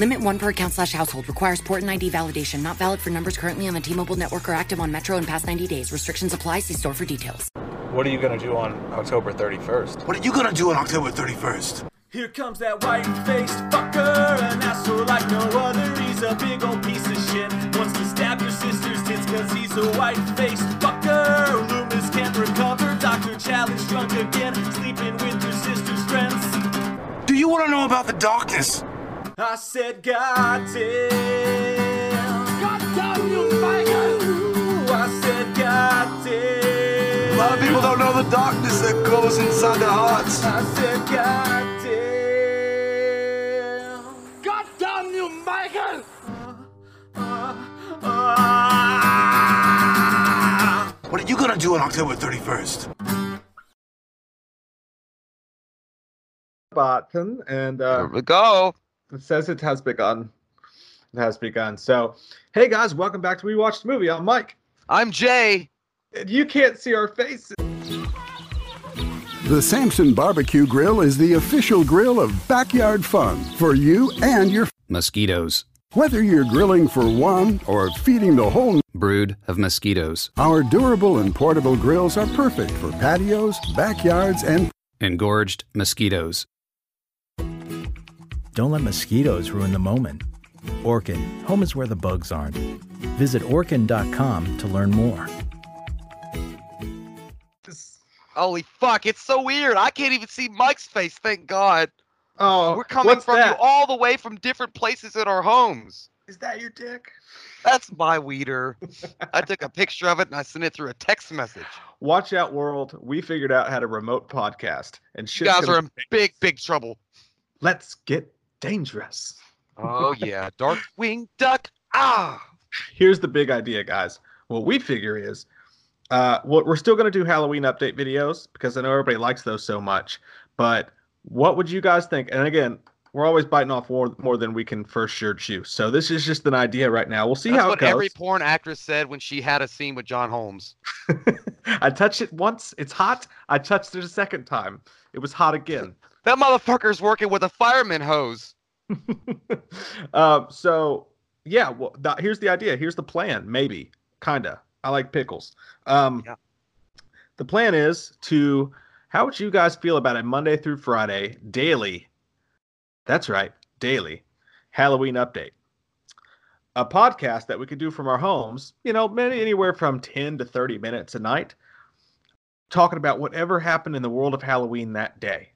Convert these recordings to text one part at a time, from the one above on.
Limit one per account slash household. Requires port and ID validation. Not valid for numbers currently on the T-Mobile network or active on Metro in past 90 days. Restrictions apply. See store for details. What are you going to do on October 31st? What are you going to do on October 31st? Here comes that white-faced fucker, an asshole like no other. He's a big old piece of shit. Wants to stab your sister's tits cause he's a white-faced fucker. Loomis can't recover. Dr. Challenge drunk again, sleeping with your sister's friends. Do you want to know about the darkness? I said, God damn. God damn you, Michael! I said, God damn. A lot of people don't know the darkness that goes inside their hearts. I said, God damn. God damn you, Michael! Uh, uh, uh. What are you gonna do on October 31st? Button and uh, There we go. It says it has begun. It has begun. So, hey guys, welcome back to We Watched the Movie. I'm Mike. I'm Jay. And you can't see our faces. The Samson Barbecue Grill is the official grill of backyard fun for you and your Mosquitoes. whether you're grilling for one or feeding the whole Brood of mosquitoes. our durable and portable grills are perfect for patios, backyards, and Engorged mosquitoes. Don't let mosquitoes ruin the moment. Orkin, home is where the bugs aren't. Visit orkin.com to learn more. Holy fuck, it's so weird. I can't even see Mike's face, thank God. Oh, We're coming from that? you all the way from different places in our homes. Is that your dick? That's my weeder. I took a picture of it and I sent it through a text message. Watch out, world. We figured out how to remote podcast, and You shit. guys are in big, big trouble. Let's get dangerous. Oh yeah, Darkwing Duck. Ah, Here's the big idea, guys. What we figure is, uh, what we're still going to do Halloween update videos because I know everybody likes those so much. But what would you guys think? And again, we're always biting off more, more than we can for sure chew. So this is just an idea right now. We'll see that's how what it goes. every porn actress said when she had a scene with John Holmes. I touched it once. It's hot. I touched it a second time. It was hot again. That motherfucker's working with a fireman hose. um, so yeah, well, th- here's the idea. Here's the plan. Maybe, kinda. I like pickles. Um, Yeah. The plan is to. How would you guys feel about it Monday through Friday daily? That's right, daily Halloween update. A podcast that we could do from our homes. You know, maybe anywhere from ten to thirty minutes a night, talking about whatever happened in the world of Halloween that day.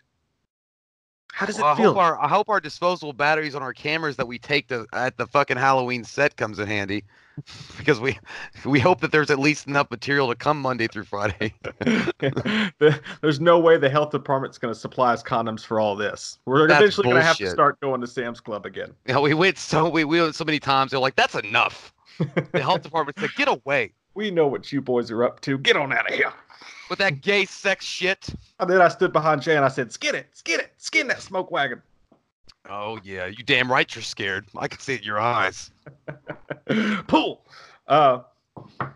How does Well, I it feel? hope our I hope our disposable batteries on our cameras that we take to at the fucking Halloween set comes in handy, because we we hope that there's at least enough material to come Monday through Friday. There's no way the health department's going to supply us condoms for all this. We're That's eventually going to have to start going to Sam's Club again. you know, we went so we we went so many times. They're like, that's enough. The health department said, get away We know what you boys are up to. Get on out of here. With that gay sex shit. And then I stood behind Jay and I said, "Skin it, skin it, skin that smoke wagon." Oh yeah, you damn right you're scared. I can see it in your eyes. Pull. Uh,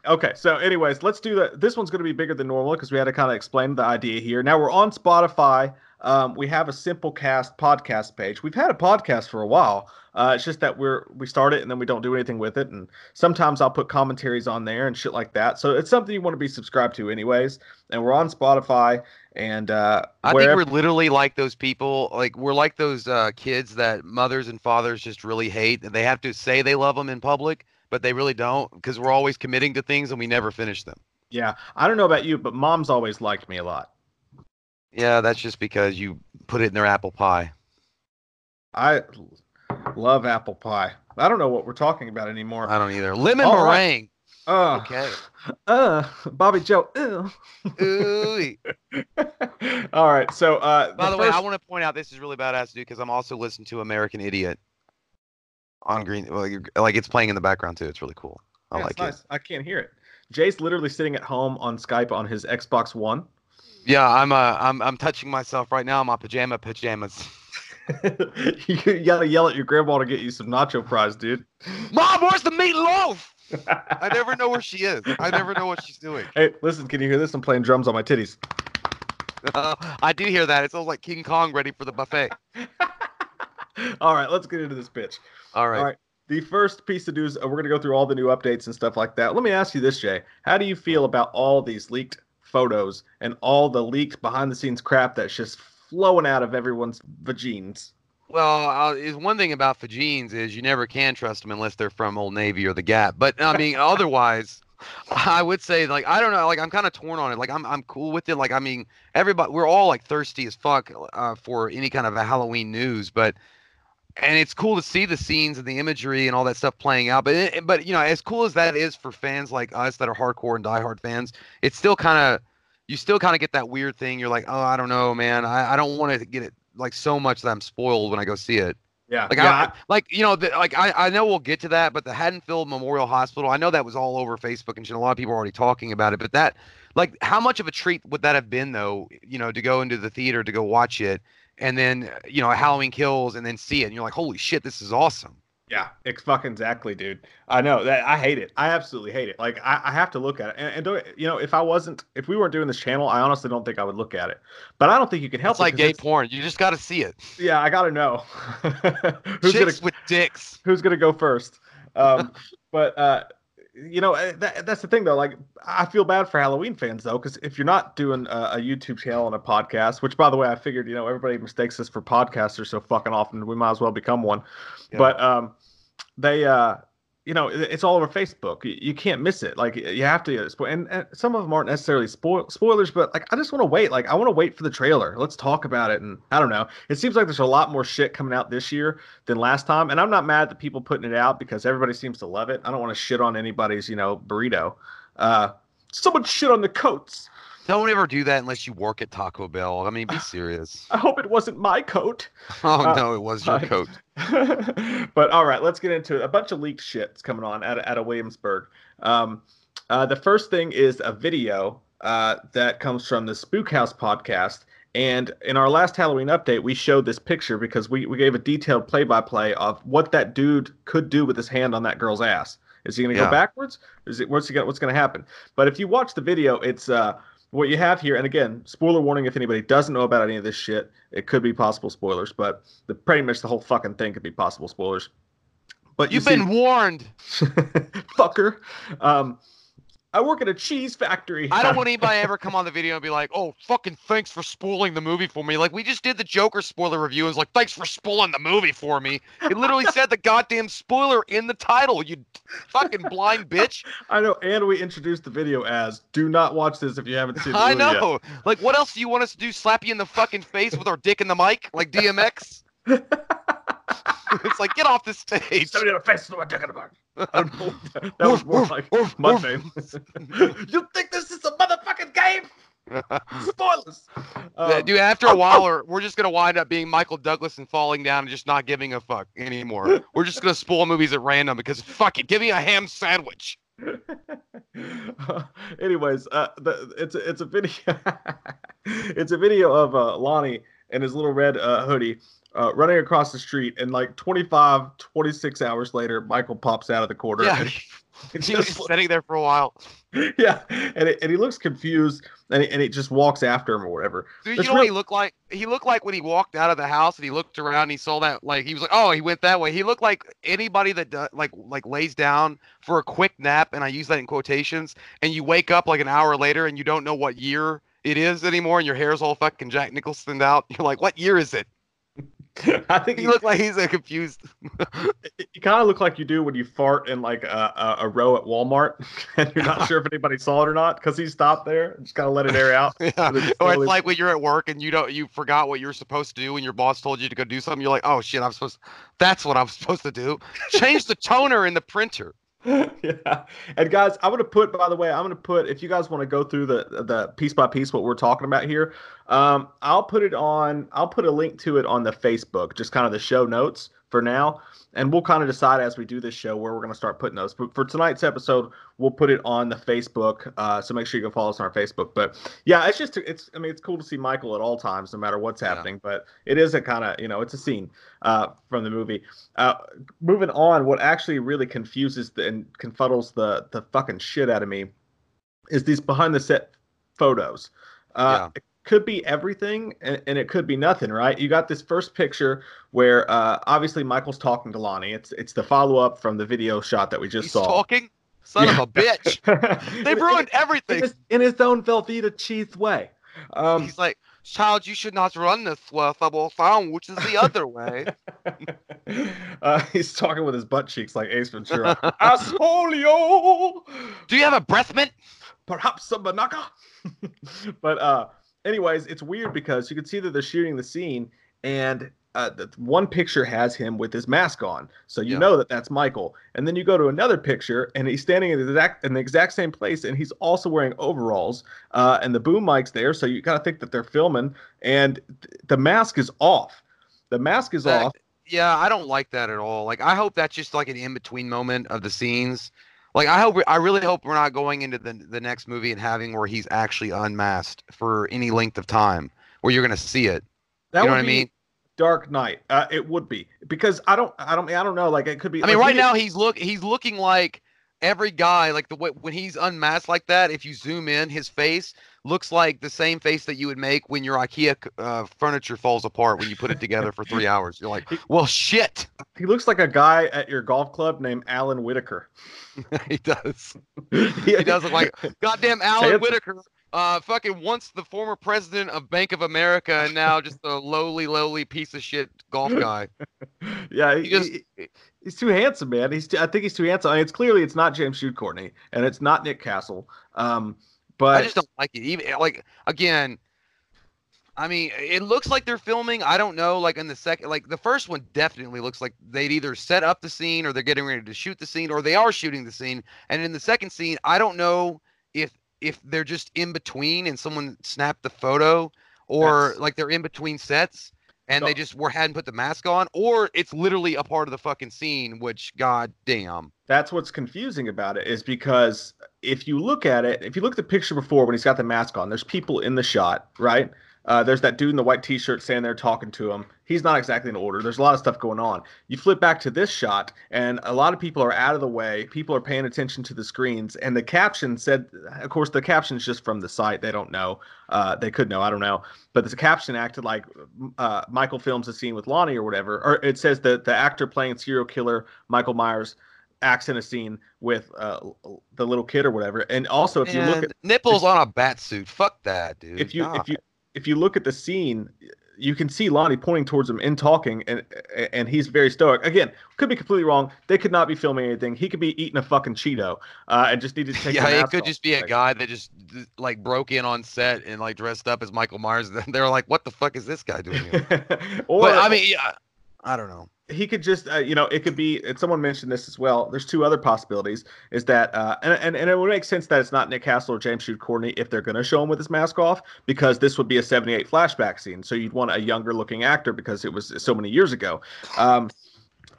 okay. So, anyways, let's do that. This one's going to be bigger than normal because we had to kind of explain the idea here. Now we're on Spotify. Um, we have a simple cast podcast page. We've had a podcast for a while. Uh, it's just that we're we start it and then we don't do anything with it. And sometimes I'll put commentaries on there and shit like that. So it's something you want to be subscribed to, anyways. And we're on Spotify and uh, I think we're literally like those people. Like we're like those uh, kids that mothers and fathers just really hate, and they have to say they love them in public, but they really don't because we're always committing to things and we never finish them. Yeah, I don't know about you, but mom's always liked me a lot. Yeah, that's just because you put it in their apple pie. I love apple pie. I don't know what we're talking about anymore. I don't either. Lemon All right. meringue. Uh, Okay. uh, Bobby Joe. Ew. Ooh. All right, so uh, By the, way, I want to point out this is really badass, dude, because I'm also listening to American Idiot on Green. Like, like it's playing in the background too. It's really cool. I Yeah, like it's it. I can't hear it. Jay's literally sitting at home on Skype on his Xbox One. Yeah, I'm uh, I'm I'm touching myself right now in my pajama pajamas. you gotta yell at your grandma to get you some nacho fries, dude. Mom, where's the meatloaf? I never know where she is. I never know what she's doing. Hey, listen, can you hear this? I'm playing drums on my titties. Uh, I do hear that. It sounds like King Kong ready for the buffet. All right, let's get into this bitch. All right. All right. The first piece of news, uh, we're going to go through all the new updates and stuff like that. Let me ask you this, Jay. How do you feel about all these leaked photos and all the leaked behind the scenes crap that's just flowing out of everyone's vagines? Well, uh, is one thing about Fajines is you never can trust them unless they're from Old Navy or the Gap. But I mean, otherwise, I would say like I don't know, like I'm kind of torn on it. Like I'm I'm cool with it. Like I mean, everybody we're all like thirsty as fuck uh, for any kind of a Halloween news, but and it's cool to see the scenes and the imagery and all that stuff playing out. But it, but you know, as cool as that is for fans like us that are hardcore and diehard fans, it's still kind of you still kind of get that weird thing. You're like, oh, I don't know, man. I, I don't want to get it like so much that I'm spoiled when I go see it. Yeah. Like yeah, I, like you know, the, like I, I know we'll get to that, but the Haddonfield Memorial Hospital, I know that was all over Facebook and shit. A lot of people are already talking about it, but that, like, how much of a treat would that have been though? You know, to go into the theater to go watch it, and then you know Halloween Kills, and then see it, and you're like, holy shit, this is awesome. Yeah, it's fucking exactly, dude. I know that I hate it. I absolutely hate it. Like I, I have to look at it, and, and don't, you know, if I wasn't, if we weren't doing this channel, I honestly don't think I would look at it. But I don't think you can help. It. It's it like gay it's- porn. You just got to see it. Yeah, I gotta know. who's gonna Chicks with dicks. who's gonna go first? Um, but uh, you know, uh, that, that's the thing though. Like, I feel bad for Halloween fans though, because if you're not doing a, a YouTube channel and a podcast, which by the way, I figured you know everybody mistakes us for podcasters so fucking often, we might as well become one. Yeah. But um, they uh. You know, it's all over Facebook. You, can't miss it. Like you have to. uh, and, and some of them aren't necessarily spoil- spoilers, but like I just want to wait. Like I want to wait for the trailer. Let's talk about it. And I don't know. It seems like there's a lot more shit coming out this year than last time. And I'm not mad at people putting it out because everybody seems to love it. I don't want to shit on anybody's, you know, burrito. Uh, someone shit on the coats. Don't ever do that unless you work at Taco Bell. I mean, be serious. I hope it wasn't my coat. Oh Uh, no, it was your but- coat. but all right, let's get into it. A bunch of leaked shit's coming on at at a Williamsburg. Um, uh, the first thing is a video uh, that comes from the Spook House podcast. And in our last Halloween update, we showed this picture because we, we gave a detailed play by play of what that dude could do with his hand on that girl's ass. Is he going to Yeah. go backwards? Is it what's he gonna, what's going to happen? But if you watch the video, it's uh, what you have here. And again, spoiler warning if anybody doesn't know about any of this shit, it could be possible spoilers. But the pretty much the whole fucking thing could be possible spoilers. But you You've see- been warned. fucker. Um, I work at a cheese factory. I don't want anybody ever come on the video and be like, "Oh, fucking thanks for spoiling the movie for me." Like we just did the Joker spoiler review. and It's like, "Thanks for spoiling the movie for me." It literally said the goddamn spoiler in the title. You fucking blind bitch. I know, and we introduced the video as "Do not watch this if you haven't seen." The I movie yet." know. Like, what else do you want us to do? Slap you in the fucking face with our dick in the mic, like DMX? it's like, get off the stage. Somebody in the face with my dick in the mouth. I don't know. That was more like Mudvayne. you think this is a motherfucking game? Spoilers. Um, Dude, after a while, or we're just gonna wind up being Michael Douglas and falling down and just not giving a fuck anymore. We're just gonna spoil movies at random because fuck it, give me a ham sandwich. anyways, uh, the, it's a, it's a video. it's a video of uh, Lonnie in his little red uh, hoodie uh, running across the street, and like 25, 26 hours later, Michael pops out of the corner. Yeah, and he was sitting there for a while. yeah, and it, and he looks confused, and he, and he just walks after him or whatever. Dude, you know what he looked like? He looked like when he walked out of the house and he looked around and he saw that like he was like, oh, he went that way. He looked like anybody that do, like like lays down for a quick nap, and I use that in quotations. And you wake up like an hour later and you don't know what year it is anymore, and your hair's all fucking Jack Nicholson out. You're like, what year is it? I think He you, looked like he's uh, confused. you kind of look like you do when you fart in like a, a, a row at Walmart, and you're not sure if anybody saw it or not because he stopped there and just kind of let it air out. Yeah. And Or slowly- it's like when you're at work and you don't you forgot what you're supposed to do and your boss told you to go do something. You're like, oh shit, I'm supposed. That's what I'm supposed to do. Change the toner in the printer. yeah. And guys, I'm gonna put. By the way, I'm gonna put. If you guys want to go through the the piece by piece what we're talking about here, um, I'll put it on. I'll put a link to it on the Facebook, just kind of the show notes for now, and we'll kind of decide as we do this show where we're gonna start putting those. But for tonight's episode, we'll put it on the Facebook. Uh, so make sure you go follow us on our Facebook. But yeah, it's just it's. I mean, it's cool to see Michael at all times, no matter what's Yeah. happening. But it is a kind of you know, it's a scene uh, from the movie. Uh, moving on, what actually really confuses the, and confuddles the the fucking shit out of me is these behind the set photos. Uh, It could be everything, and, and it could be nothing, right? You got this first picture where uh, obviously Michael's talking to Lonnie. It's it's the follow up from the video shot that we just He's saw. talking. Son Yeah. of a bitch. They In- ruined in, everything. his, in his own Velveeta cheese way. Um, He's like, child, you should not run this double sound, which is the other way. uh, he's talking with his butt cheeks like Ace Ventura. Asshole! Do you have a breath mint? perhaps some banaka. but uh, anyways, it's weird because you can see that they're shooting the scene, and uh, the one picture has him with his mask on, so you Yeah. know that that's Michael. And then you go to another picture, and he's standing in the exact in the exact same place, and he's also wearing overalls, uh, and the boom mic's there, so you gotta think that they're filming, and th- the mask is off. The mask is That- off. Yeah, I don't like that at all. Like, I hope that's just like an in between moment of the scenes. Like, I hope, I really hope we're not going into the the next movie and having where he's actually unmasked for any length of time, where you're gonna see it. That you know would what I mean? Dark Knight. Uh, it would be because I don't, I don't, I don't know. Like it could be. I mean, like, right we now he's look he's looking like every guy like the way when he's unmasked like that. If you zoom in, his face looks like the same face that you would make when your IKEA uh, furniture falls apart when you put it together for three hours. You're like, well, shit. he looks like a guy at your golf club named Alan Whitaker. he does. he, does look like goddamn Alan Handsome. Whitaker. Uh, fucking once the former president of Bank of America and now just a lowly, lowly piece of shit golf guy. Yeah, he, He just- he- he's too handsome, man. He's, too, I think he's too handsome. I mean, it's clearly it's not James Jude Courtney, and it's not Nick Castle. Um, but I just don't like it. Even eh, like again, I mean, it looks like they're filming. I don't know. Like in the second, like the first one definitely looks like they'd either set up the scene or they're getting ready to shoot the scene or they are shooting the scene. And in the second scene, I don't know if if they're just in between and someone snapped the photo or like they're in between sets and they just were hadn't put the mask on or it's literally a part of the fucking scene. Which god damn. That's what's confusing about it is because if you look at it, if you look at the picture before when he's got the mask on, there's people in the shot, right? Uh, there's that dude in the white t-shirt standing there talking to him. He's not exactly in order. There's a lot of stuff going on. You flip back to this shot, and a lot of people are out of the way. People are paying attention to the screens, and the caption said, of course, the caption's just from the site. They don't know. Uh, they could know. I don't know. But the caption acted like uh, Michael films a scene with Lonnie or whatever, or it says that the actor playing serial killer Michael Myers acts in a scene with uh, the little kid or whatever. And also, if you look at nipples on a bat suit, fuck that, dude. if you God. if you if you look at the scene, you can see Lonnie pointing towards him and talking, and and he's very stoic. Again, could be completely wrong. They could not be filming anything. He could be eating a fucking Cheeto, uh, and just needed to take. yeah, it could just be a guy that just like broke in on set and like dressed up as Michael Myers. They're like, "What the fuck is this guy doing?" Here? or but I mean, yeah, I don't know. he could just uh, you know it could be and someone mentioned this as well there's two other possibilities is that uh, and, and, and it would make sense that it's not nick castle or james jude courtney if they're going to show him with his mask off because this would be a 78 flashback scene so you'd want a younger looking actor because it was so many years ago um,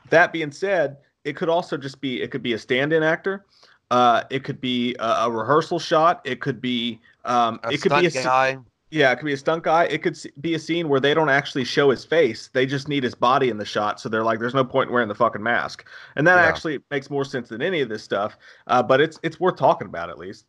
that being said it could also just be it could be a stand-in actor uh, it could be a, a rehearsal shot it could be um, A it could be a stunt guy. Yeah, it could be a stunt guy. It could be a scene where they don't actually show his face. They just need his body in the shot. So they're like, there's no point in wearing the fucking mask. And that Yeah. actually makes more sense than any of this stuff. Uh, but it's it's worth talking about at least.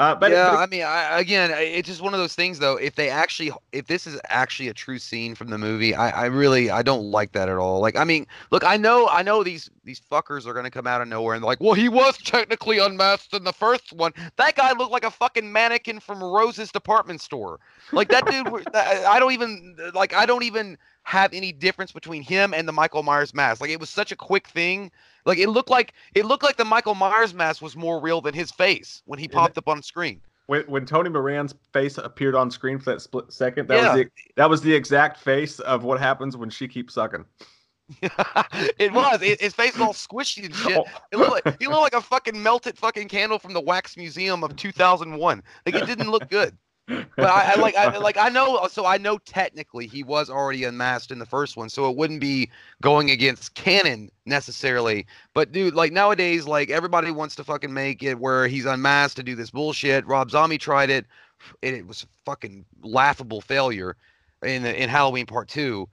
Uh, but yeah, but- I mean, I, again, it's just one of those things, though. If they actually, if this is actually a true scene from the movie, I, I really, I don't like that at all. Like, I mean, look, I know, I know these these fuckers are gonna come out of nowhere and like, well, he was technically unmasked in the first one. That guy looked like a fucking mannequin from Rose's department store. Like that dude, I don't even like, I don't even have any difference between him and the Michael Myers mask. Like, it was such a quick thing. Like, it looked like it looked like the Michael Myers mask was more real than his face when he popped up on screen. when, when Tony Moran's face appeared on screen for that split second, that Yeah. was the that was the exact face of what happens when she keeps sucking. it was. It, his face was all squishy and shit. It looked like, he looked like a fucking melted fucking candle from the wax museum of 2001. Like it didn't look good. But I, I like, I like, I know. Uh, so I know technically he was already unmasked in the first one, so it wouldn't be going against canon necessarily. But dude, like nowadays, like everybody wants to fucking make it where he's unmasked to do this bullshit. Rob Zombie tried it, and it was a fucking laughable failure in in Halloween Part Two.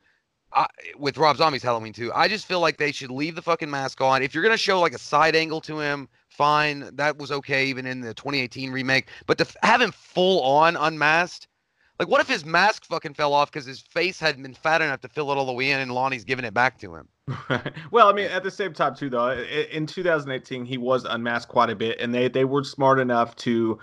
I, with Rob Zombie's Halloween 2. I just feel like they should leave the fucking mask on. If you're gonna show like a side angle to him, fine. That was okay even in the 2018 remake. But to f- have him full on unmasked, like what if his mask fucking fell off because his face hadn't been fat enough to fill it all the way in, and Lonnie's giving it back to him? well, I mean, at the same time too, though, in 2018 he was unmasked quite a bit, and they they were smart enough to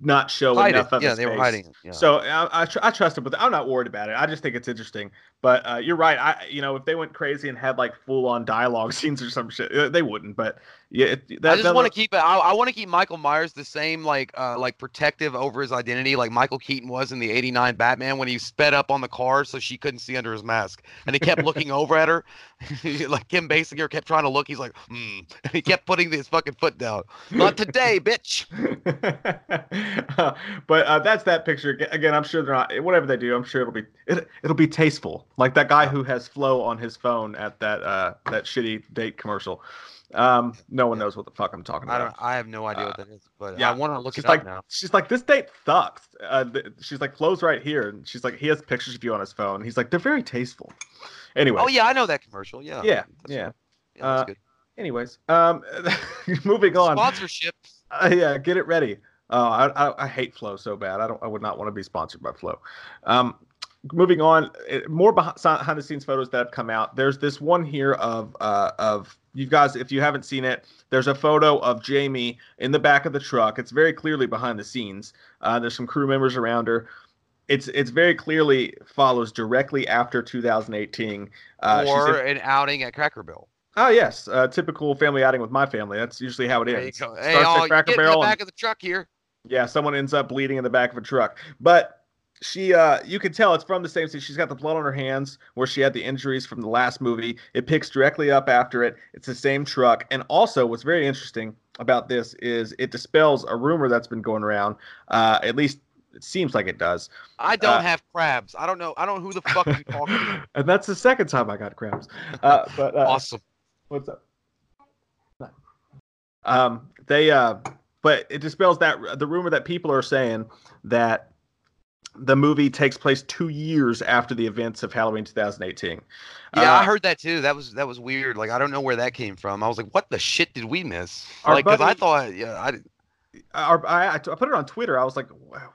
not show Hide it. enough of Yeah, his they were hiding it, yeah. So I, I, tr- I trust him, but I'm not worried about it. I just think it's interesting. But uh, you're right. I you know if they went crazy and had like full on dialogue scenes or some shit, uh, they wouldn't. But yeah, it, that, I just want to keep it. I, I want to keep Michael Myers the same, like, uh, like protective over his identity, like Michael Keaton was in the '89 Batman when he sped up on the car so she couldn't see under his mask, and he kept looking over at her, like Kim Basinger kept trying to look. He's like, hmm, he kept putting his fucking foot down. Not today, bitch. but uh, that's that picture again. I'm sure they're not. Whatever they do, I'm sure it'll be it, it'll be tasteful, like that guy who has Flow on his phone at that uh, that shitty date commercial. Um, no one knows what the fuck I'm talking I about. don't. I have no idea what that is, but yeah, I want to look she's it like, up now. She's like, this date sucks. Uh, th- she's like, flows right here, and she's like, he has pictures of you on his phone. He's like, they're very tasteful. Anyway. Oh yeah, I know that commercial. Yeah. Yeah. Yeah. Yeah, that's Uh, good. Anyways, um, moving on. Sponsorship. Uh, yeah, get it ready. Uh, I, I I hate Flow so bad. I don't. I would not want to be sponsored by Flow. Um, moving on. eh, More behind, the scenes photos that have come out. There's this one here of uh of you guys. If you haven't seen it, there's a photo of Jamie in the back of the truck. It's very clearly behind the scenes. Uh, there's some crew members around her. It's it's very clearly follows directly after 2018. Uh, she's or in- an outing at Cracker Barrel. Oh yes, uh, typical family outing with my family. That's usually how it There you is. go. Starts Hey, at Cracker get in the Barrel and- back of the truck here. yeah, someone ends up bleeding in the back of a truck. But she, uh, you can tell it's from the same scene. She's got the blood on her hands where she had the injuries from the last movie. It picks directly up after it. It's the same truck. And also, what's very interesting about this is it dispels a rumor that's been going around. Uh, at least it seems like it does. I don't Uh, have crabs. I don't know. I don't know who the fuck you talking to. And that's the second time I got crabs. Uh, but uh, Awesome. What's up? Um, they uh, but it dispels that the rumor that people are saying that the movie takes place two years after the events of Halloween 2018. Yeah, Uh, I heard that too. That was that was weird. Like I don't know where that came from. I was like, what the shit did we miss? Like, because I thought, yeah, I didn't- Our, I, I put it on Twitter. I was like,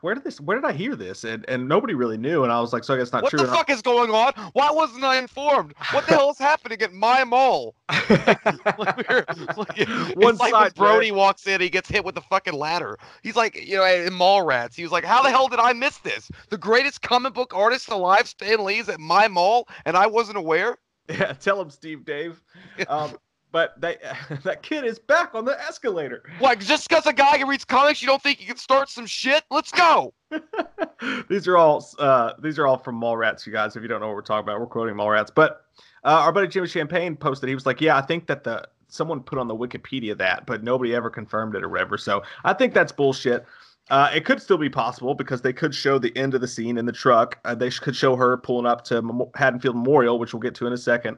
"Where did this? Where did I hear this?" And and nobody really knew. And I was like, "So I guess it's not what true." What the And I- fuck is going on? Why wasn't I informed? What the hell is happening at my mall? like, like, One it's like side, Brodie man. walks in, he gets hit with the fucking ladder. He's like, you know, in Mallrats. He was like, how the hell did I miss this? The greatest comic book artist alive, Stan Lee's at my mall, and I wasn't aware. Yeah, tell him, Steve Dave. Um, but they, that kid is back on the escalator. Like, just because a guy who reads comics, you don't think you can start some shit? Let's go. these are all uh, these are all from Mallrats, you guys. If you don't know what we're talking about, we're quoting Mallrats. But uh, our buddy Jimmy Champagne posted. He was like, "Yeah, I think that the someone put on the Wikipedia that, but nobody ever confirmed it or whatever." So I think that's bullshit. Uh, it could still be possible because they could show the end of the scene in the truck. Uh, they sh- could show her pulling up to Mem- Haddonfield Memorial, which we'll get to in a second,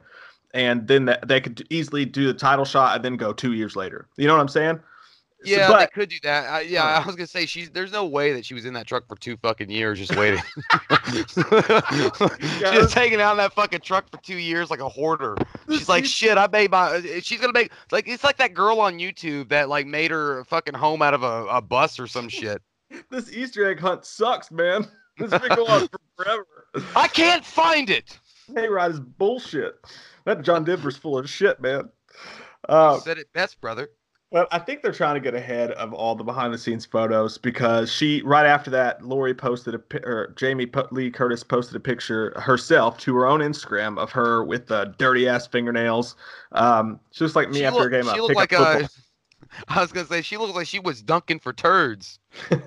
and then that they could easily do the title shot and then go two years later. You know what I'm saying? So- Yeah, but- they could do that. I, yeah, I was gonna say she's. There's no way that she was in that truck for two fucking years just waiting. She's hanging out in that fucking truck for two years like a hoarder. She's like, shit, I made my. She's gonna make like it's like that girl on YouTube that like made her fucking home out of a, a bus or some shit. this Easter egg hunt sucks, man. This been going on for forever. I can't find it. Hey, Hayride is bullshit. That John Denver's full of shit, man. Uh, Said it best, brother. But I think they're trying to get ahead of all the behind the scenes photos because she right after that, Laurie posted a or Jamie Lee Curtis posted a picture herself to her own Instagram of her with the dirty ass fingernails. Um, she looks like me She after a game she of looked like football. a. I was gonna say she looks like she was dunking for turds.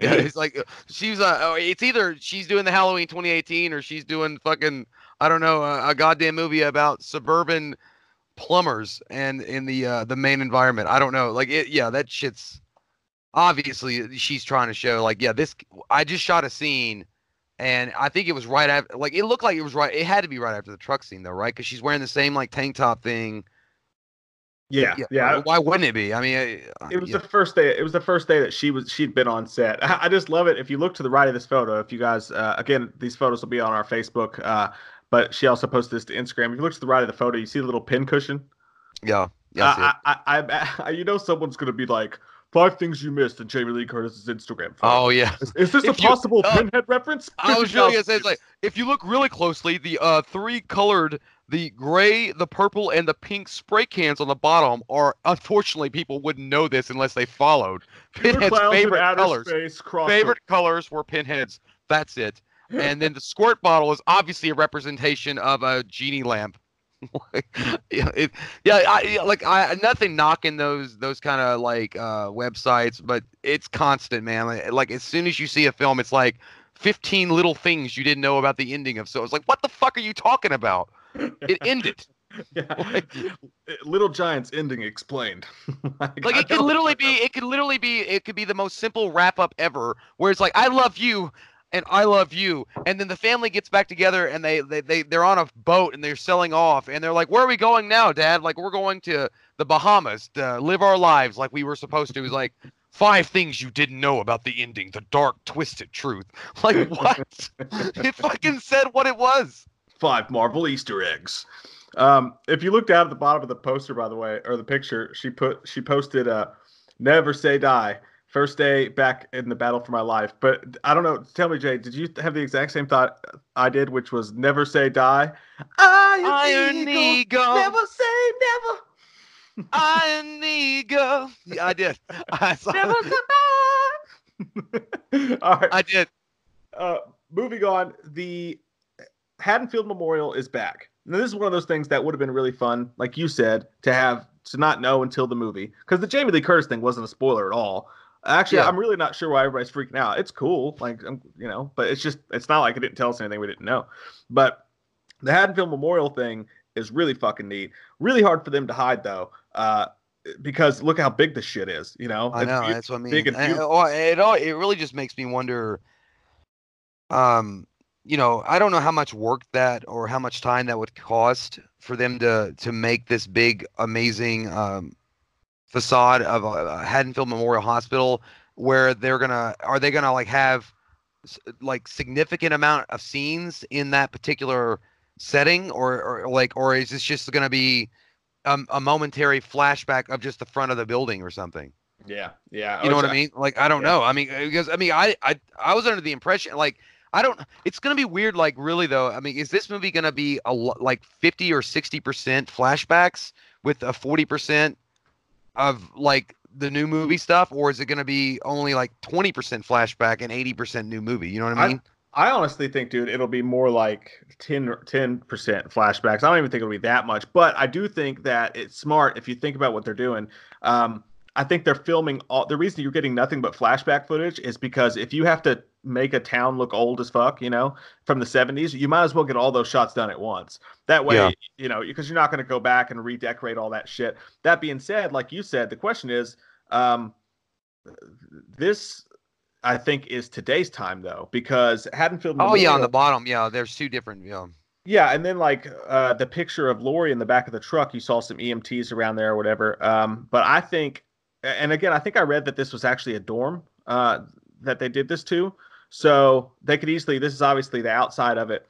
Yeah, it's like she's uh, oh, it's either she's doing the Halloween 2018 or she's doing fucking I don't know a, a goddamn movie about suburban plumbers and in the uh, the main environment. I don't know. Like it, yeah, that shit's obviously she's trying to show like yeah this I just shot a scene and I think it was right after like it looked like it was right it had to be right after the truck scene though right because she's wearing the same like tank top thing. Yeah, yeah. Why wouldn't it be? I mean, I- It was yeah. the first day. It was the first day that she was she'd been on set. I, I just love it. If you look to the right of this photo, if you guys uh, again, these photos will be on our Facebook. Uh, but she also posted this to Instagram. If you look to the right of the photo, you see the little pin cushion. yeah yeah. I. Uh, I, I, you know, someone's gonna be like five things you missed in Jamie Lee Curtis's Instagram. Photo. Oh yeah. Is, is this a If you- possible uh, pinhead reference? I was really gonna say like if you look really closely, the uh three colored, the gray, the purple, and the pink spray cans on the bottom are unfortunately people wouldn't know this unless they followed. Pinhead's favorite colors. Favorite colors were pinheads. That's it. And then the squirt bottle is obviously a representation of a genie lamp. yeah, it, yeah, I, yeah, like I nothing knocking those those kind of like uh websites, but it's constant, man. Like, like as soon as you see a film, it's like 15 little things you didn't know about the ending of. So it's like, what the fuck are you talking about? It ended. Yeah. Little Giants ending explained. like, Like it could literally be, it could literally be, it could be the most simple wrap up ever, where it's like, I love you, and I love you, and then the family gets back together and they they they they're on a boat and they're selling off, and they're like, where are we going now, Dad? Like we're going to the Bahamas to live our lives like we were supposed to. It was like five things you didn't know about the ending, the dark, twisted truth. Like what? it fucking said what it was. Five Marvel Easter eggs. Um, if you look down at the bottom of the poster, by the way, or the picture, she put she posted uh never say die. First day back in the battle for my life. But I don't know. Tell me, Jay, did you have the exact same thought I did, which was never say die? Iron, Iron Eagle, Eagle. Never say never. Iron Eagle. Yeah, I did. I saw Never All right. I did. uh, moving on, the Haddonfield Memorial is back. Now, this is one of those things that would have been really fun, like you said, to have to not know until the movie, because the Jamie Lee Curtis thing wasn't a spoiler at all. Actually, Yeah. I'm really not sure why everybody's freaking out. It's cool, like I'm, you know, but it's just it's not like it didn't tell us anything we didn't know. But the Haddonfield Memorial thing is really fucking neat. Really hard for them to hide though, uh, because look how big this shit is. You know, I know beau- that's what I mean. big and beautiful. oh, it all it really just makes me wonder. Um, you know, I don't know how much work that or how much time that would cost for them to to make this big, amazing um, facade of a, a Haddonfield Memorial Hospital, where they're gonna are they gonna like have like significant amount of scenes in that particular setting, or or like or is this just gonna be um, a momentary flashback of just the front of the building or something? Yeah, yeah. You know Oh, what I mean? Like I don't yeah. know. I mean, uh, because I mean, I I I was under the impression like I don't. It's gonna be weird. Like really though. I mean, is this movie gonna be a like fifty or sixty percent flashbacks with a forty percent of like the new movie stuff, or is it gonna be only like twenty percent flashback and eighty percent new movie? You know what I mean? I honestly think, dude, it'll be more like 10 percent flashbacks. I don't even think it'll be that much, but I do think that it's smart if you think about what they're doing. Um, I think they're filming all. The reason you're getting nothing but flashback footage is because if you have to make a town look old as fuck, you know, from the 70s, you might as well get all those shots done at once. That way, Yeah. you know, because you're not going to go back and redecorate all that shit. That being said, like you said, the question is, um, this I think is today's time though, because Haddonfield. Oh yeah, on the bottom. Yeah, there's two different. Yeah. yeah, and then like uh, the picture of Laurie in the back of the truck, you saw some EMTs around there or whatever. Um, but I think, and again, I think I read that this was actually a dorm uh, that they did this to, so they could easily. This is obviously the outside of it.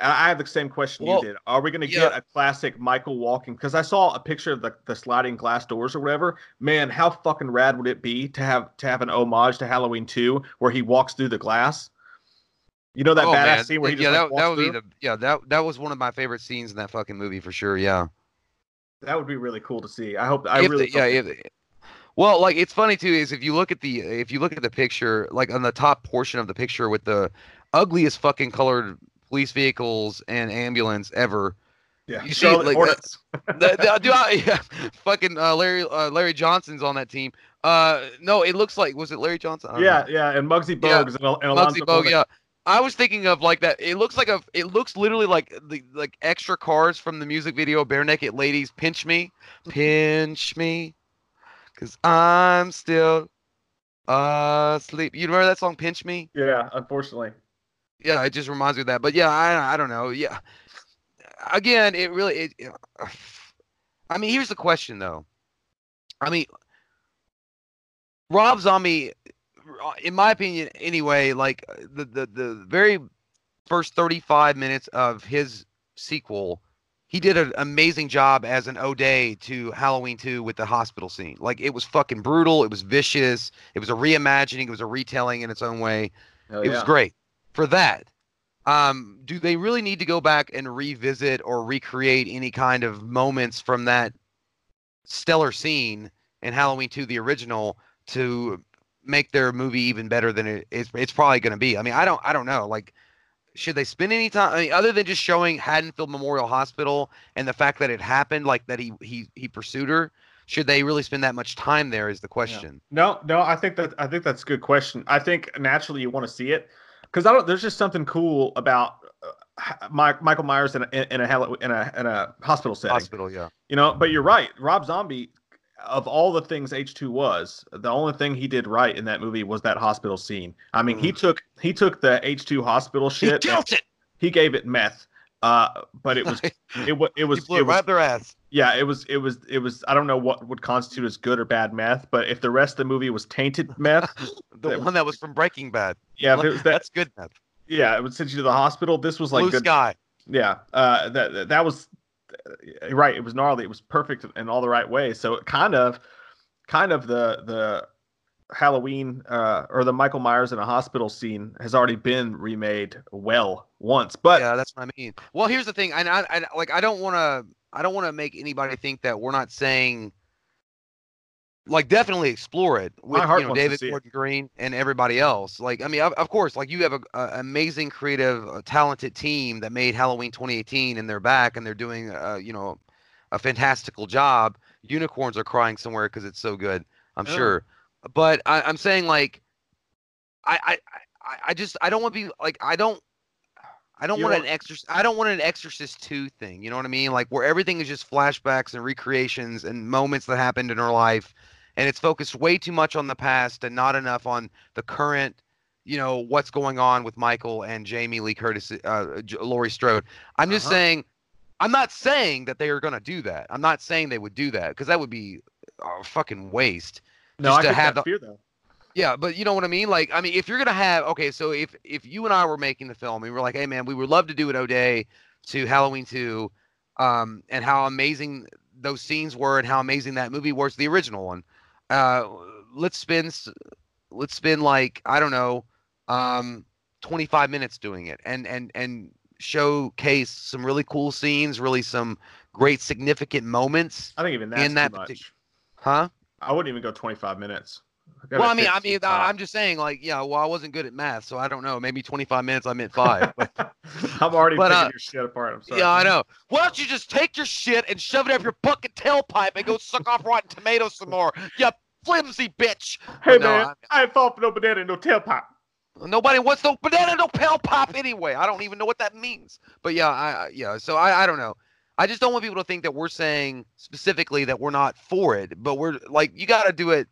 I have the same question Well, you did. Are we going to yeah. get a classic Michael walking? Because I saw a picture of the, the sliding glass doors or whatever. Man, how fucking rad would it be to have to have an homage to Halloween 2 where he walks through the glass? You know that Oh, badass man. scene where he just yeah, like, that, that walks would be the yeah that that was one of my favorite scenes in that fucking movie for sure. Yeah. That would be really cool to see. I hope. I If really. yeah, if, well, like it's funny too is if you look at the if you look at the picture, like on the top portion of the picture with the ugliest fucking colored police vehicles and ambulance ever. yeah. you see, Charlotte like, Hornets. the, the, do I, yeah, fucking uh, Larry uh, Larry Johnson's on that team. Uh, no, it looks like was it Larry Johnson? Yeah, know. yeah, and Muggsy Yeah, Bogues and, and Muggsy Bogues, yeah. I was thinking of like that. It looks like a. It looks literally like the like extra cars from the music video "Barenaked Ladies." Pinch me, pinch me, cause I'm still asleep. You remember that song "Pinch Me"? Yeah, unfortunately. Yeah, it just reminds me of that. But yeah, I I don't know. Yeah, again, it really. It, it- I mean, here's the question though. I mean, Rob Zombie, uh, in my opinion, anyway, like uh, the the the very first 35 minutes of his sequel, he did an amazing job as an O'Day to Halloween 2 with the hospital scene. Like it was fucking brutal. It was vicious. It was a reimagining. It was a retelling in its own way. It was great for that. Um, do they really need to go back and revisit or recreate any kind of moments from that stellar scene in Halloween 2, the original, to make their movie even better than it is? It's probably going to be. I mean, I don't, I don't know. Like, should they spend any time? I mean, other than just showing Haddonfield Memorial Hospital and the fact that it happened, like that he he he pursued her? Should they really spend that much time there? Is the question. No, no, I think that I think that's a good question. I think naturally you want to see it because I don't. There's just something cool about uh, Mike, Michael Myers in a in a in a in a hospital setting. Hospital, yeah. You know, but you're right. Rob Zombie, of all the things H2 was, the only thing he did right in that movie was that hospital scene. I mean, he took he took the H2 hospital shit. killed it. He gave it meth. Uh, but it was it was it was He blew it was right their ass. yeah, it was it was it was I don't know what would constitute as good or bad meth, but if the rest of the movie was tainted meth, The that- one that was from Breaking Bad. yeah, if it was that, That's good meth. yeah, it would send you to the hospital. This was like Blue good, Sky. yeah, uh, that that- was right. It was gnarly. It was perfect in all the right ways. So it kind of, kind of the the Halloween uh, or the Michael Myers in a hospital scene has already been remade well once, but yeah, that's what I mean. Well, here's the thing, and I, I like I don't want to I don't want to make anybody think that we're not saying like definitely explore it with you know David. Gordon Green and everybody else. Like I mean, of, of course, like you have a, a amazing, creative, uh, talented team that made Halloween 2018, and they're back and they're doing uh, you know a fantastical job. Unicorns are crying somewhere because it's so good. I'm sure, but I, I'm saying like I I I, just I don't want to be like I don't I don't You want an exorcist. I don't want an Exorcist two thing. You know what I mean? Like where everything is just flashbacks and recreations and moments that happened in her life, and it's focused way too much on the past and not enough on the current. You know what's going on with Michael and Jamie Lee Curtis, uh, J- Laurie Strode. I'm just Uh-huh. saying. I'm not saying that they are gonna do that. I'm not saying they would do that because that would be a fucking waste. no, just I to have the- fear though. Yeah, but you know what I mean? Like, I mean, if you're gonna have okay, so if if you and I were making the film and we were like, hey man, we would love to do an O'Day to Halloween two, um, and how amazing those scenes were and how amazing that movie was, the original one. Uh, let's spend s- let's spend like I don't know, um, 25 minutes doing it and and and showcase some really cool scenes, really some great significant moments, I think even that's in that too much. partic- huh? I wouldn't even go 25 minutes. Gotta Well, I mean, I mean, I-. I'm just saying, like, yeah. Well, I wasn't good at math, so I don't know. Maybe 25 minutes. I meant five. But, I'm already but, picking uh, your shit apart. I'm sorry. yeah, I know. Why don't you just take your shit and shove it up your fucking tailpipe and go suck off rotten tomatoes some more? You flimsy bitch. Hey no, man, I ain't fall for no banana and no tailpipe. Nobody wants no banana, no pop anyway. I don't even know what that means. But yeah, I I- yeah. So I I don't know. I just don't want people to think that we're saying specifically that we're not for it, but we're like you got to do it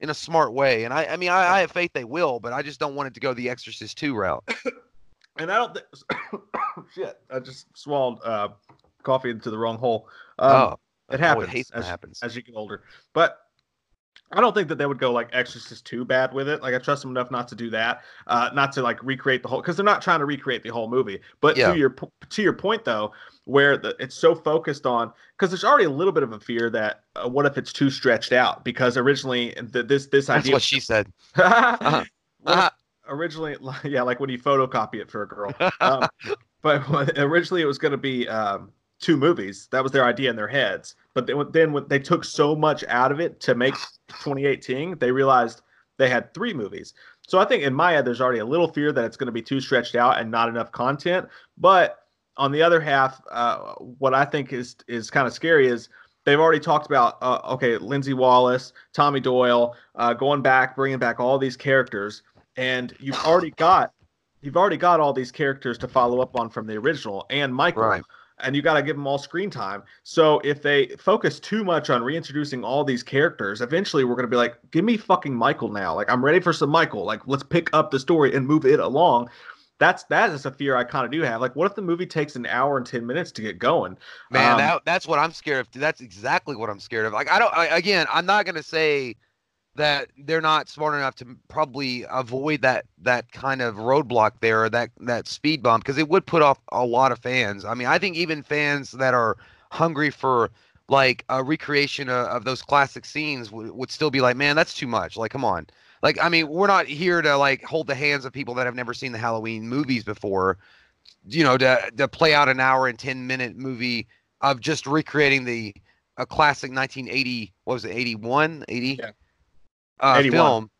in a smart way. And I I mean I, I have faith they will, but I just don't want it to go the Exorcist 2 route. And I don't think shit. I just swallowed uh, coffee into the wrong hole. Um, oh, it happens hate when as, happens. as you get older. But I don't think that they would go like Exorcist too bad with it. Like I trust them enough not to do that, uh, not to like recreate the whole because they're not trying to recreate the whole movie. But Yeah. to your to your point though, where the, it's so focused on because there's already a little bit of a fear that uh, what if it's too stretched out because originally the, this this That's idea what she said. If- Uh-huh. originally yeah like when you photocopy it for a girl um, but originally it was going to be um, two movies that was their idea in their heads. But then, then when they took so much out of it to make 2018 they realized they had three movies. So i think in my head there's already a little fear that it's going to be too stretched out and not enough content. But on the other half uh, what i think is is kind of scary is they've already talked about uh, okay lindsey wallace tommy doyle uh, going back bringing back all these characters. And you've already got you've already got all these characters to follow up on from the original and michael. Right. And you got to give them all screen time so if they focus too much on reintroducing all these characters eventually we're going to be like give me fucking michael now like i'm ready for some michael like let's pick up the story and move it along that's that is a fear i kind of do have like what if the movie takes an hour and 10 minutes to get going Man, Um, that that's what I'm scared of. That's exactly what I'm scared of. Like I don't. I, again, I'm not gonna say that they're not smart enough to probably avoid that that kind of roadblock there, that that speed bump, because it would put off a lot of fans. I mean, I think even fans that are hungry for like a recreation of, of those classic scenes would, would still be like, man, that's too much. Like, come on. Like, I mean, we're not here to like hold the hands of people that have never seen the Halloween movies before you know to to play out an hour and 10 minute movie of just recreating the a classic 1980 what was it 81 80 Yeah. Uh 81. film.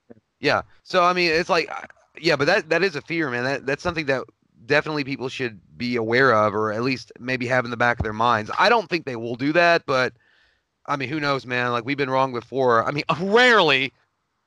Yeah. So i mean it's like yeah but that that is a fear man. That that's something that definitely people should be aware of or at least maybe have in the back of their minds. I don't think they will do that but i mean who knows man? Like we've been wrong before. I mean rarely.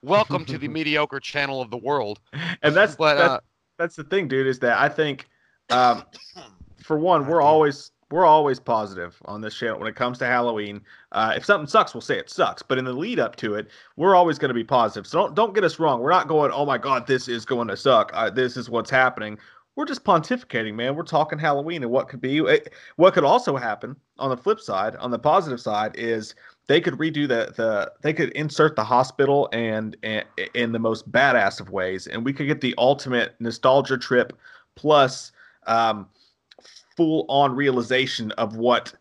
Welcome to the mediocre channel of the world. And that's But, that's, uh, that's the thing dude is that i think um for one we're always we're always positive on this channel when it comes to halloween. Uh if something sucks we'll say it sucks but in the lead up to it we're always going to be positive. So don't don't get us wrong. We're not going oh my god this is going to suck. Uh, this is what's happening. We're just pontificating man. We're talking halloween and what could be It- what could also happen on the flip side on the positive side is they could redo the the they could insert the hospital and, and in the most badass of ways and we could get the ultimate nostalgia trip plus um full on realization of what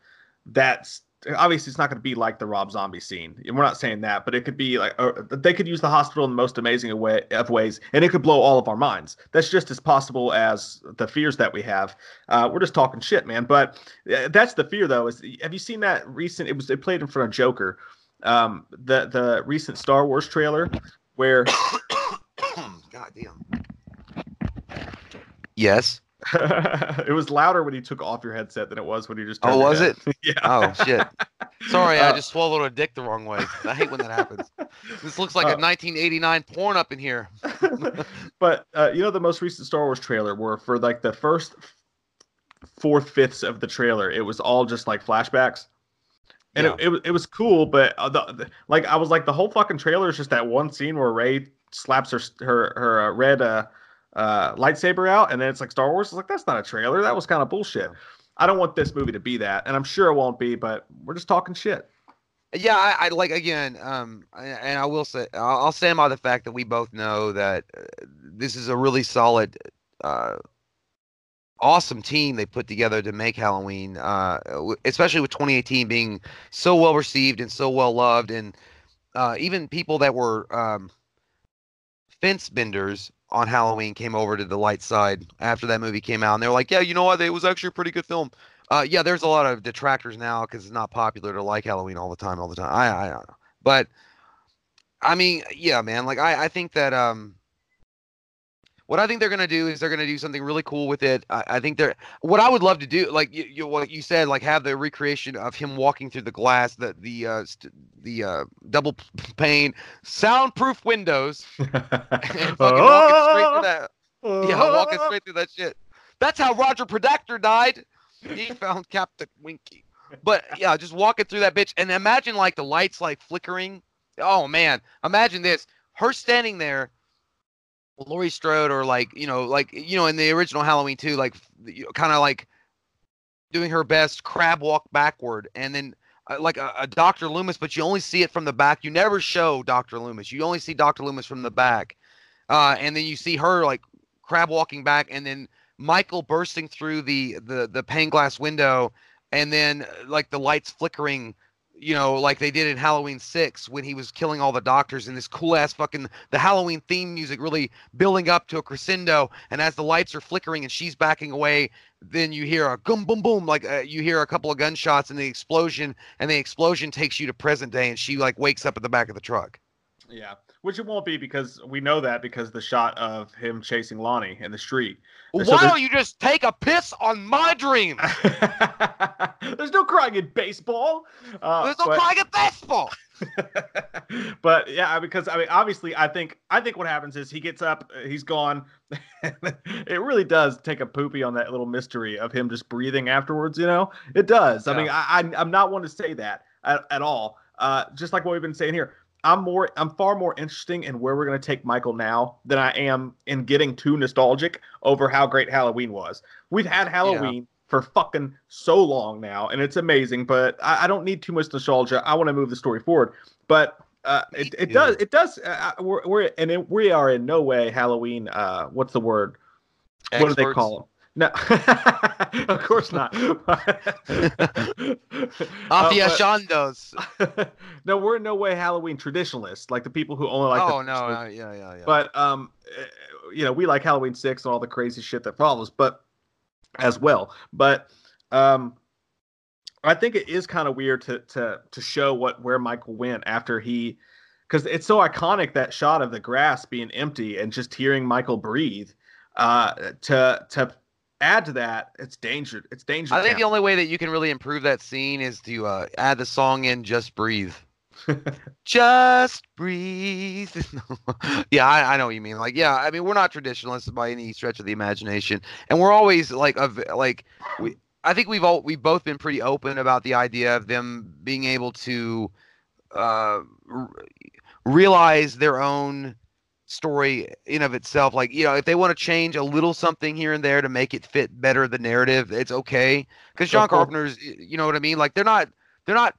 that's obviously it's not going to be like the Rob Zombie scene. And We're not saying that, but it could be like or they could use the hospital in the most amazing way of ways, and it could blow all of our minds. That's just as possible as the fears that we have. Uh, we're just talking shit, man. But uh, that's the fear, though. Is have you seen that recent? It was it played in front of Joker. Um, the the recent Star Wars trailer where god damn yes it was louder when you took off your headset than it was when you just. Oh, was head. it? yeah. Oh shit. Sorry, I Uh, just swallowed a dick the wrong way. I hate when that happens. This looks like a Uh, 1989 porn up in here. but uh, you know the most recent Star Wars trailer were for like the first four fifths of the trailer, it was all just like flashbacks. And Yeah. it, it, was- it was cool, but uh, the, the- like I was like the whole fucking trailer is just that one scene where Rey slaps her her her uh, red uh, lightsaber out, and then it's like Star Wars. It's like that's not a trailer. That was kind of bullshit. I don't want this movie to be that, and I'm sure it won't be. But we're just talking shit. Yeah, I, I like again, um, and I will say, I'll I'll stand by the fact that we both know that uh, this is a really solid, uh, awesome team they put together to make Halloween, uh, especially with 2018 being so well received and so well loved, and uh, even people that were um, fence benders on Halloween came over to the light side after that movie came out, and they were like, "Yeah, you know what? It was actually a pretty good film." Uh, yeah, there's a lot of detractors now because it's not popular to like Halloween all the time, all the time. I, I don't know, but I mean, yeah, man. Like, I, I think that um, what I think they're gonna do is they're gonna do something really cool with it. I, I think they're what I would love to do, like you, you, what you said, like have the recreation of him walking through the glass, the the uh, st- the uh, double pane, soundproof windows, and fucking walking straight through that. Yeah, walking straight through that shit. That's how Roger Predactor died. He found Captain Winky. But yeah, just walking through that bitch and imagine like the lights like flickering. Oh man, imagine this. Her standing there, Laurie Strode, or like, you know, like you know, in the original Halloween too, like kind of like doing her best crab walk backward and then uh, like a, a Dr. Loomis, but you only see it from the back. You never show Dr. Loomis. You only see Dr. Loomis from the back, uh, and then you see her like crab walking back, and then Michael bursting through the the the pane glass window, and then uh, like the lights flickering you know, like they did in Halloween Six when he was killing all the doctors and this cool ass fucking the Halloween theme music really building up to a crescendo. And as the lights are flickering and she's backing away, then you hear a boom boom boom, like uh, you hear a couple of gunshots and the explosion, and the explosion takes you to present day, and she like wakes up at the back of the truck. Yeah, which it won't be because we know that because the shot of him chasing Lonnie in the street. Why So don't you just take a piss on my dream? There's no crying in baseball. Uh, There's no but- crying at baseball. but yeah, because I mean, obviously, I think I think what happens is he gets up, he's gone. it really does take a poopy on that little mystery of him just breathing afterwards. You know, it does. I mean, I, I I'm not one to say that at, at all. Uh, just like what we've been saying here. I'm more, I'm far more interesting in where we're going to take Michael now than I am in getting too nostalgic over how great Halloween was. We've had Halloween for fucking so long now, and it's amazing. But I, I don't need too much nostalgia. I want to move the story forward. But uh, it, it does, it does. Uh, we're, we're and it, we are in no way Halloween. Uh, what's the word? What do they call them? No, of course not. Uh, but- no, we're in no way Halloween traditionalists, like the people who only like. oh no, one. uh, yeah, yeah, yeah. But um, eh, you know, we like Halloween six and all the crazy shit that follows, but as well. But um, I think it is kind of weird to to to show what where Michael went after he, because it's so iconic that shot of the grass being empty and just hearing Michael breathe. Uh, to to add to that, it's danger. It's danger. I think the only way that you can really improve that scene is to uh, add the song in "Just Breathe." Just breathe. yeah, I, I know what you mean. Like, yeah, I mean, we're not traditionalists by any stretch of the imagination, and we're always like, of like, we. I think we've all we've both been pretty open about the idea of them being able to uh, r- realize their own story in of itself like you know if they want to change a little something here and there to make it fit better the narrative it's okay because john course. carpenter's you know what i mean like they're not they're not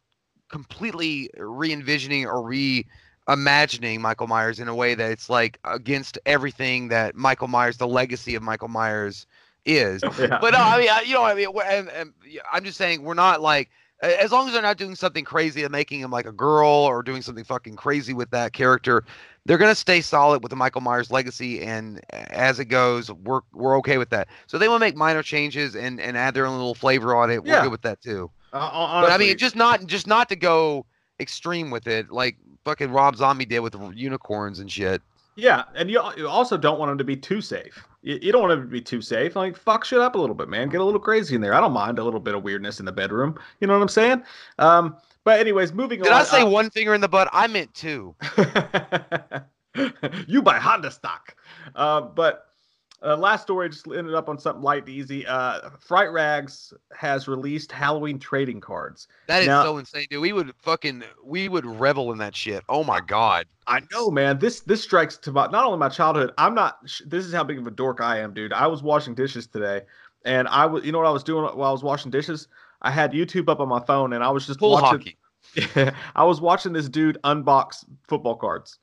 completely re-envisioning or reimagining michael myers in a way that it's like against everything that michael myers the legacy of michael myers is Yeah. but no, I mean, I- you know, I mean, and, and I'm just saying we're not like as long as they're not doing something crazy and making him like a girl or doing something fucking crazy with that character, they're gonna stay solid with the Michael Myers legacy, and as it goes, we're we're okay with that. So they will make minor changes and and add their own little flavor on it. Yeah. We're good with that too. Uh, but I mean, just not just not to go extreme with it, like fucking Rob Zombie did with unicorns and shit. Yeah, and you, you also don't want them to be too safe. You, you don't want them to be too safe. Like fuck shit up a little bit, man. Get a little crazy in there. I don't mind a little bit of weirdness in the bedroom. You know what I'm saying? Um, but anyways, moving Did on. Did I say uh, one finger in the butt? I meant two. you buy Honda stock. Uh, but uh, last story just ended up on something light and easy. Uh, Fright Rags has released Halloween trading cards. That is Now- so insane, dude. We would fucking we would revel in that shit. Oh my god. I know, man. This this strikes to my, not only my childhood. I'm not. This is how big of a dork I am, dude. I was washing dishes today, and I was. You know what I was doing while I was washing dishes? I had YouTube up on my phone, and I was just Pool watching. hockey. I was watching this dude unbox football cards,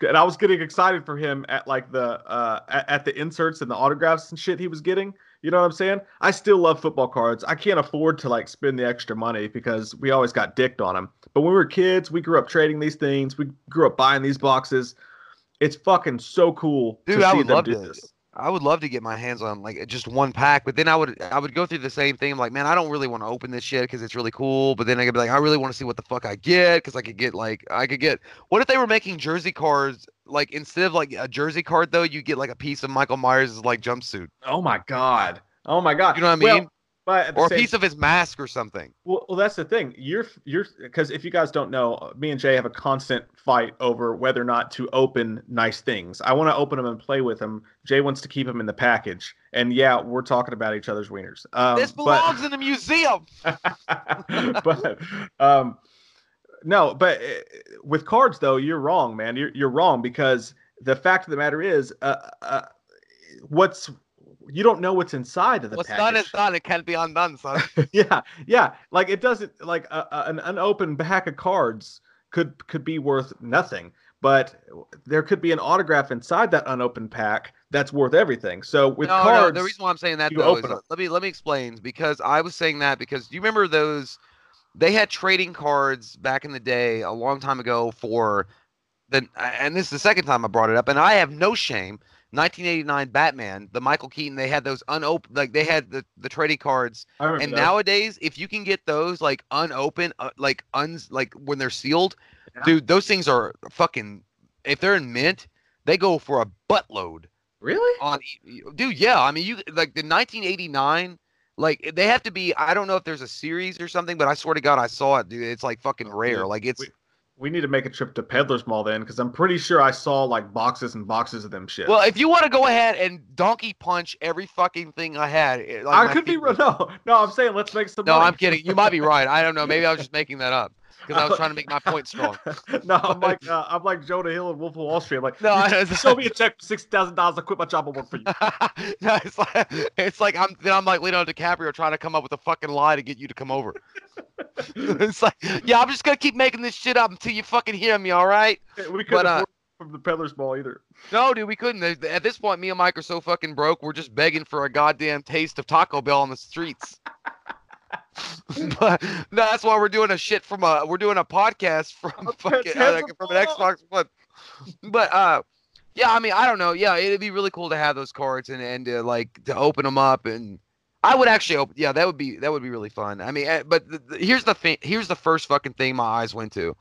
and I was getting excited for him at like the uh at, at the inserts and the autographs and shit he was getting. You know what I'm saying? I still love football cards. I can't afford to like spend the extra money because we always got dicked on them. But when we were kids, we grew up trading these things. We grew up buying these boxes. It's fucking so cool Dude, to I see them do this. I would love to get my hands on like just one pack, but then I would I would go through the same thing. I'm like, man, I don't really want to open this shit because it's really cool. But then I could be like, I really want to see what the fuck I get because I could get like I could get. What if they were making jersey cards like instead of like a jersey card though, you get like a piece of Michael Myers' like jumpsuit. Oh my god. Oh my god. You know what I Well, mean? But the or a same- piece of his mask or something. Well, well, that's the thing. You're you're because if you guys don't know, me and Jay have a constant fight over whether or not to open nice things. I want to open them and play with them. Jay wants to keep them in the package, and yeah, we're talking about each other's wieners. Um, this belongs in a museum. but, but um, no, but uh, with cards though, you're wrong, man. You're you're wrong because the fact of the matter is, uh, uh, what's you don't know what's inside of the What's package. done is done. It can't be undone, son. yeah, yeah. Like it doesn't like a, a- an unopened pack of cards could could be worth nothing, but there could be an autograph inside that unopened pack that's worth everything. So with no, cards, no, the reason why I'm saying that though is let me let me explain because I was saying that because do you remember those they had trading cards back in the day a long time ago for the and this is the second time I brought it up and I have no shame 1989 Batman the Michael Keaton they had those unopened like they had the the trading cards and those. nowadays if you can get those like unopened uh, like uns like when they're sealed Yeah. dude those things are fucking if they're in mint they go for a buttload really on dude yeah i mean you like the 1989 like they have to be i don't know if there's a series or something but i swear to god i saw it dude it's like fucking rare dude, like it's we, we need to make a trip to Peddler's Mall then, because I'm pretty sure I saw like boxes and boxes of them shit. well if you want to go ahead and donkey punch every fucking thing i had eh, like I could be wrong. No, no, I'm saying let's make some. no money. i'm kidding you might be right i don't know maybe i was just making that up because i was trying to make my point strong no, I'm like uh, I'm like Jonah Hill and Wolf of Wall Street. I'm like, No, I- show me a check for six thousand dollars. I quit my job and work for you. no, it's like it's like I'm then I'm like Leonardo DiCaprio trying to come up with a fucking lie to get you to come over. it's like, yeah, I'm just gonna keep making this shit up until you fucking hear me, all right? We couldn't But, uh, from the Peddler's Mall either. No, dude, we couldn't. At this point, me and Mike are so fucking broke. We're just begging for a goddamn taste of Taco Bell on the streets. but no, that's why we're doing a shit from a we're doing a podcast from fucking uh, like, from an Xbox One. But uh, yeah, I mean, I don't know. Yeah, it'd be really cool to have those cards and and uh, like to open them up and. I would actually open. Yeah, that would be that would be really fun. I mean, eh, but the, the- here's the thing. Here's the first fucking thing my eyes went to.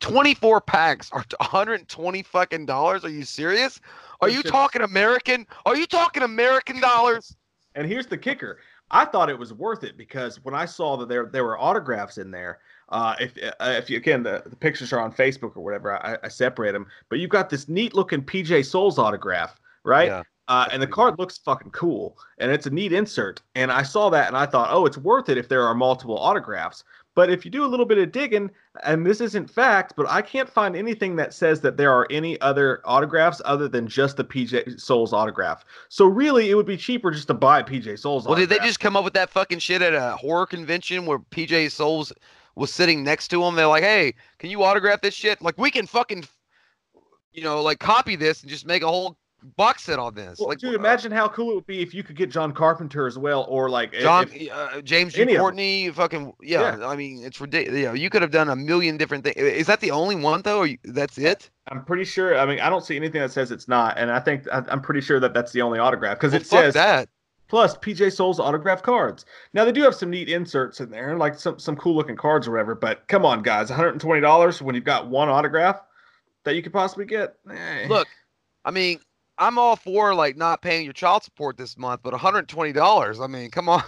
24 packs are 120 fucking dollars. Are you serious? Are you talking American? Are you talking American dollars? And here's the kicker: I thought it was worth it because when I saw that there there were autographs in there, uh, if uh, if you again the, the pictures are on Facebook or whatever, I, I separate them. But you've got this neat looking PJ Soles autograph, right? Yeah. Uh, and the card looks fucking cool, and it's a neat insert. And I saw that, and I thought, oh, it's worth it if there are multiple autographs. But if you do a little bit of digging, and this isn't fact, but I can't find anything that says that there are any other autographs other than just the PJ Soles autograph. So really, it would be cheaper just to buy PJ Soles. Well, did they just come up with that fucking shit at a horror convention where PJ Soles was sitting next to him? They're like, "Hey, can you autograph this shit? Like, we can fucking, you know, like copy this and just make a whole box set on this." Well, like, dude, uh, imagine how cool it would be if you could get John Carpenter as well, or like John, if- uh, James Jude Courtney, fucking yeah, I mean, it's ridiculous. You, know, you could have done a million different things. Is that the only one though? Or you, that's it? I'm pretty sure. I mean, I don't see anything that says it's not, and I think I, I'm pretty sure that that's the only autograph because Well, it says that. plus PJ Soles autograph cards. Now they do have some neat inserts in there, like some some cool looking cards or whatever. But come on, guys, 120 dollars when you've got one autograph that you could possibly get. Eh. Look, I mean, I'm all for like not paying your child support this month, but 120 dollars. I mean, come on.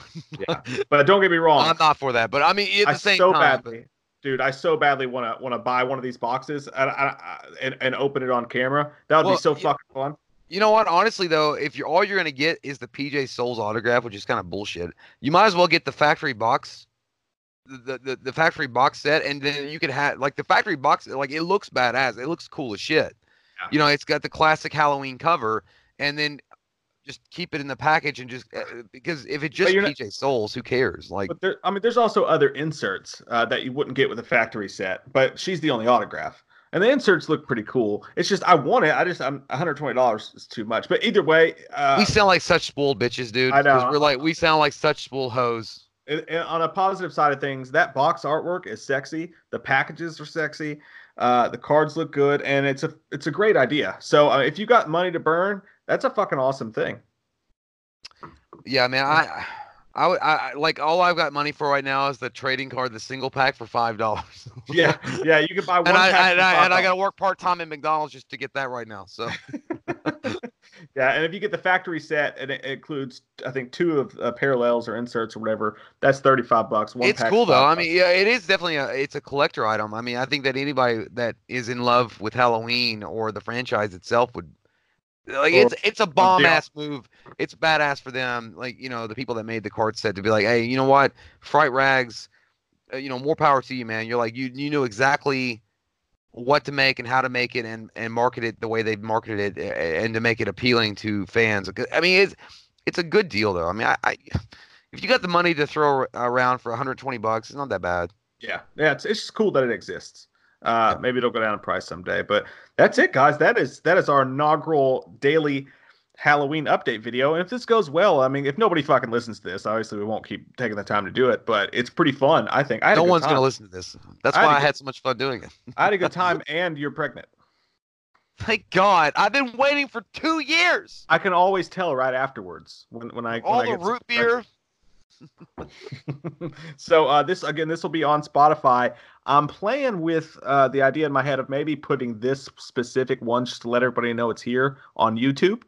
yeah, but don't get me wrong. I'm not for that. But I mean, at I the same so time, badly, dude. I so badly want to want to buy one of these boxes and, uh, and and open it on camera. That would Well, be so yeah. fucking fun. You know what? Honestly, though, if you're all you're gonna get is the PJ Soles autograph, which is kind of bullshit, you might as well get the factory box, the, the the factory box set, and then you could have like the factory box. Like it looks badass. It looks cool as shit. You know, it's got the classic Halloween cover, and then just keep it in the package and just uh, because if it's just you're not- PJ Soles, who cares? Like, But there, I mean, there's also other inserts uh, that you wouldn't get with a factory set, but she's the only autograph. And the inserts look pretty cool. It's just I want it. I just I'm 120 dollars is too much. But either way, uh, we sound like such spoiled bitches, dude. I know. We're like we sound like such spoiled hoes. and- and on a positive side of things, that box artwork is sexy. The packages are sexy. Uh, the cards look good, and it's a it's a great idea. So uh, if you got money to burn, that's a fucking awesome thing. Yeah, man. I, I would, I like all I've got money for right now is the trading card, the single pack for five dollars. Yeah, yeah, you can buy one. and I, pack I, and I, and I got to work part time at McDonald's just to get that right now. So Yeah, and if you get the factory set, and it includes, I think, two of uh, parallels or inserts or whatever, that's thirty-five bucks. One it's cool though. five I mean, yeah, it is definitely a, it's a collector item. I mean, I think that anybody that is in love with Halloween or the franchise itself would. Like it's it's a bomb ass move. It's badass for them. Like you know the people that made the card set to be like, hey, you know what, Fright Rags, uh, you know more power to you, man. You're like you you knew exactly what to make and how to make it and and market it the way they've marketed it and to make it appealing to fans. I mean, it's it's a good deal though. I mean, I, I if you got the money to throw around for 120 bucks, it's not that bad. Yeah, yeah, it's it's just cool that it exists. Uh, maybe it'll go down in price someday, but that's it, guys. That is that is our inaugural daily Halloween update video. And if this goes well, I mean, if nobody fucking listens to this, obviously we won't keep taking the time to do it. But it's pretty fun, I think. I no one's gonna listen to this. That's I why I had so much fun doing it. I had a good time, and you're pregnant. Thank God! I've been waiting for two years. I can always tell right afterwards when when I all when the I root beer. so uh, this again, this will be on Spotify. I'm playing with uh, the idea in my head of maybe putting this specific one just to let everybody know it's here on YouTube.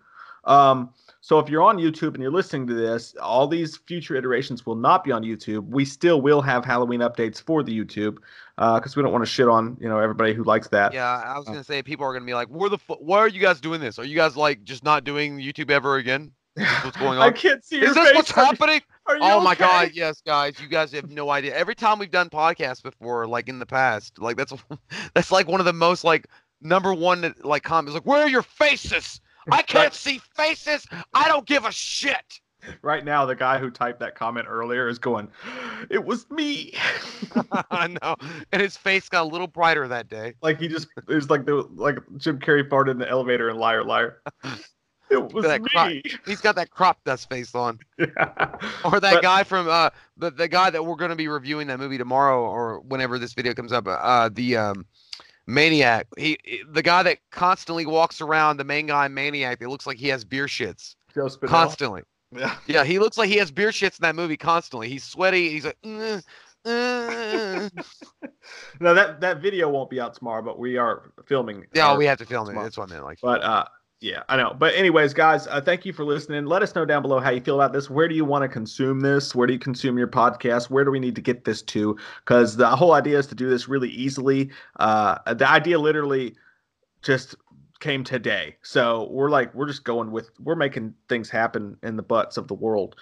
Um, so if you're on YouTube and you're listening to this, all these future iterations will not be on YouTube. We still will have Halloween updates for the YouTube uh, because uh, we don't want to shit on you know everybody who likes that. Yeah, I was gonna say people are gonna be like, "Where the fu- why are you guys doing this? Are you guys like just not doing YouTube ever again? What's going on? I can't see. Is this face. what's happening? Oh okay? my god, yes, guys, you guys have no idea. Every time we've done podcasts before, like in the past, like that's that's like one of the most like number one like comments. Like, where are your faces? I can't see faces. I don't give a shit. Right now, the guy who typed that comment earlier is going, "It was me." I know, and his face got a little brighter that day. Like he just it was like the like Jim Carrey farted in the elevator and liar liar. It was me. crop, he's got that crop dust face on. Yeah. Or that But- guy from uh the the guy that we're going to be reviewing that movie tomorrow or whenever this video comes up. Uh, the um maniac. He the guy that constantly walks around. The main guy, maniac. It looks like he has beer shits Joe constantly. Yeah. Yeah, he looks like he has beer shits in that movie constantly. He's sweaty. He's like. "Mm, uh." No, that that video won't be out tomorrow, but we are filming. yeah, our- we have to film it. tomorrow. That's what I meant. Like, But uh, yeah, I know. But anyways, guys, uh, thank you for listening. Let us know down below how you feel about this. Where do you want to consume this? Where do you consume your podcast? Where do we need to get this to? Because the whole idea is to do this really easily. Uh, the idea literally just came today, so we're like we're just going with we're making things happen in the butts of the world.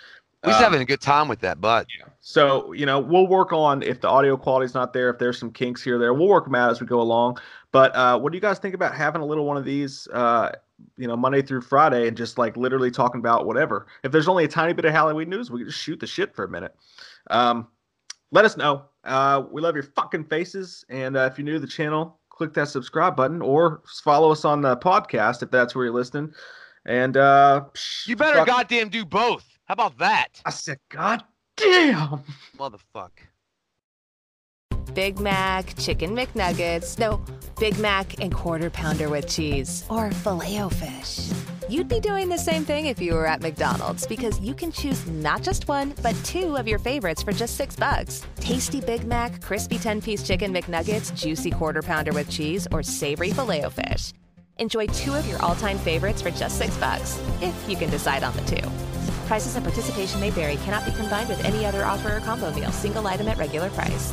We're Uh, having a good time with that. But so, you know, we'll work on if the audio quality's not there, if there's some kinks here or there, we'll work them out as we go along. But uh, what do you guys think about having a little one of these, uh, you know, Monday through Friday and just like literally talking about whatever? If there's only a tiny bit of Halloween news, we can just shoot the shit for a minute. Um, let us know. Uh, we love your fucking faces. And uh, if you're new to the channel, click that subscribe button or follow us on the podcast if that's where you're listening. And uh, you better fuck- goddamn do both. How about that, I said, God damn. motherfucker? Big Mac, Chicken McNuggets, no, Big Mac and Quarter Pounder with cheese, or filet o fish. You'd be doing the same thing if you were at McDonald's because you can choose not just one, but two of your favorites for just six bucks. Tasty Big Mac, crispy 10 piece chicken McNuggets, juicy Quarter Pounder with cheese, or savory filet o fish. Enjoy two of your all time favorites for just six bucks, if you can decide on the two. Prices and participation may vary, cannot be combined with any other offer or combo meal, single item at regular price.